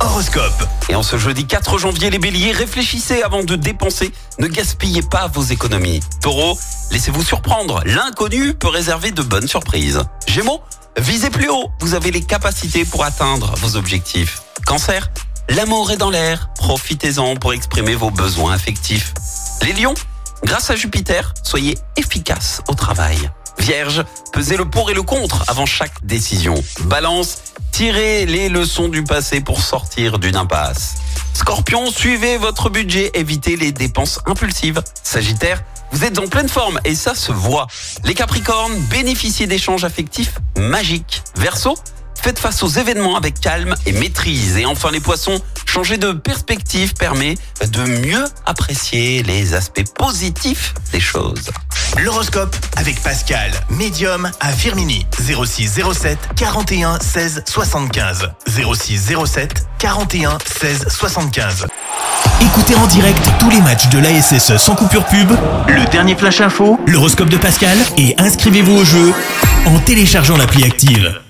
Horoscope. Et en ce jeudi 4 janvier, les béliers, réfléchissez avant de dépenser. Ne gaspillez pas vos économies. Taureau, laissez-vous surprendre. L'inconnu peut réserver de bonnes surprises. Gémeaux, visez plus haut. Vous avez les capacités pour atteindre vos objectifs. Cancer, l'amour est dans l'air. Profitez-en pour exprimer vos besoins affectifs. Les lions, grâce à Jupiter, soyez efficaces au travail. Vierge, pesez le pour et le contre avant chaque décision. Balance, tirez les leçons du passé pour sortir d'une impasse. Scorpion, suivez votre budget, évitez les dépenses impulsives. Sagittaire, vous êtes en pleine forme et ça se voit. Les Capricornes, bénéficiez d'échanges affectifs magiques. Verseau, faites face aux événements avec calme et maîtrise. Et enfin les poissons, changer de perspective permet de mieux apprécier les aspects positifs des choses. L'horoscope avec Pascal, médium à Firmini. 06 07 41 16 75. 06 07 41 16 75. Écoutez en direct tous les matchs de l'ASSE sans coupure pub, le dernier flash info, l'horoscope de Pascal et inscrivez-vous au jeu en téléchargeant l'appli active.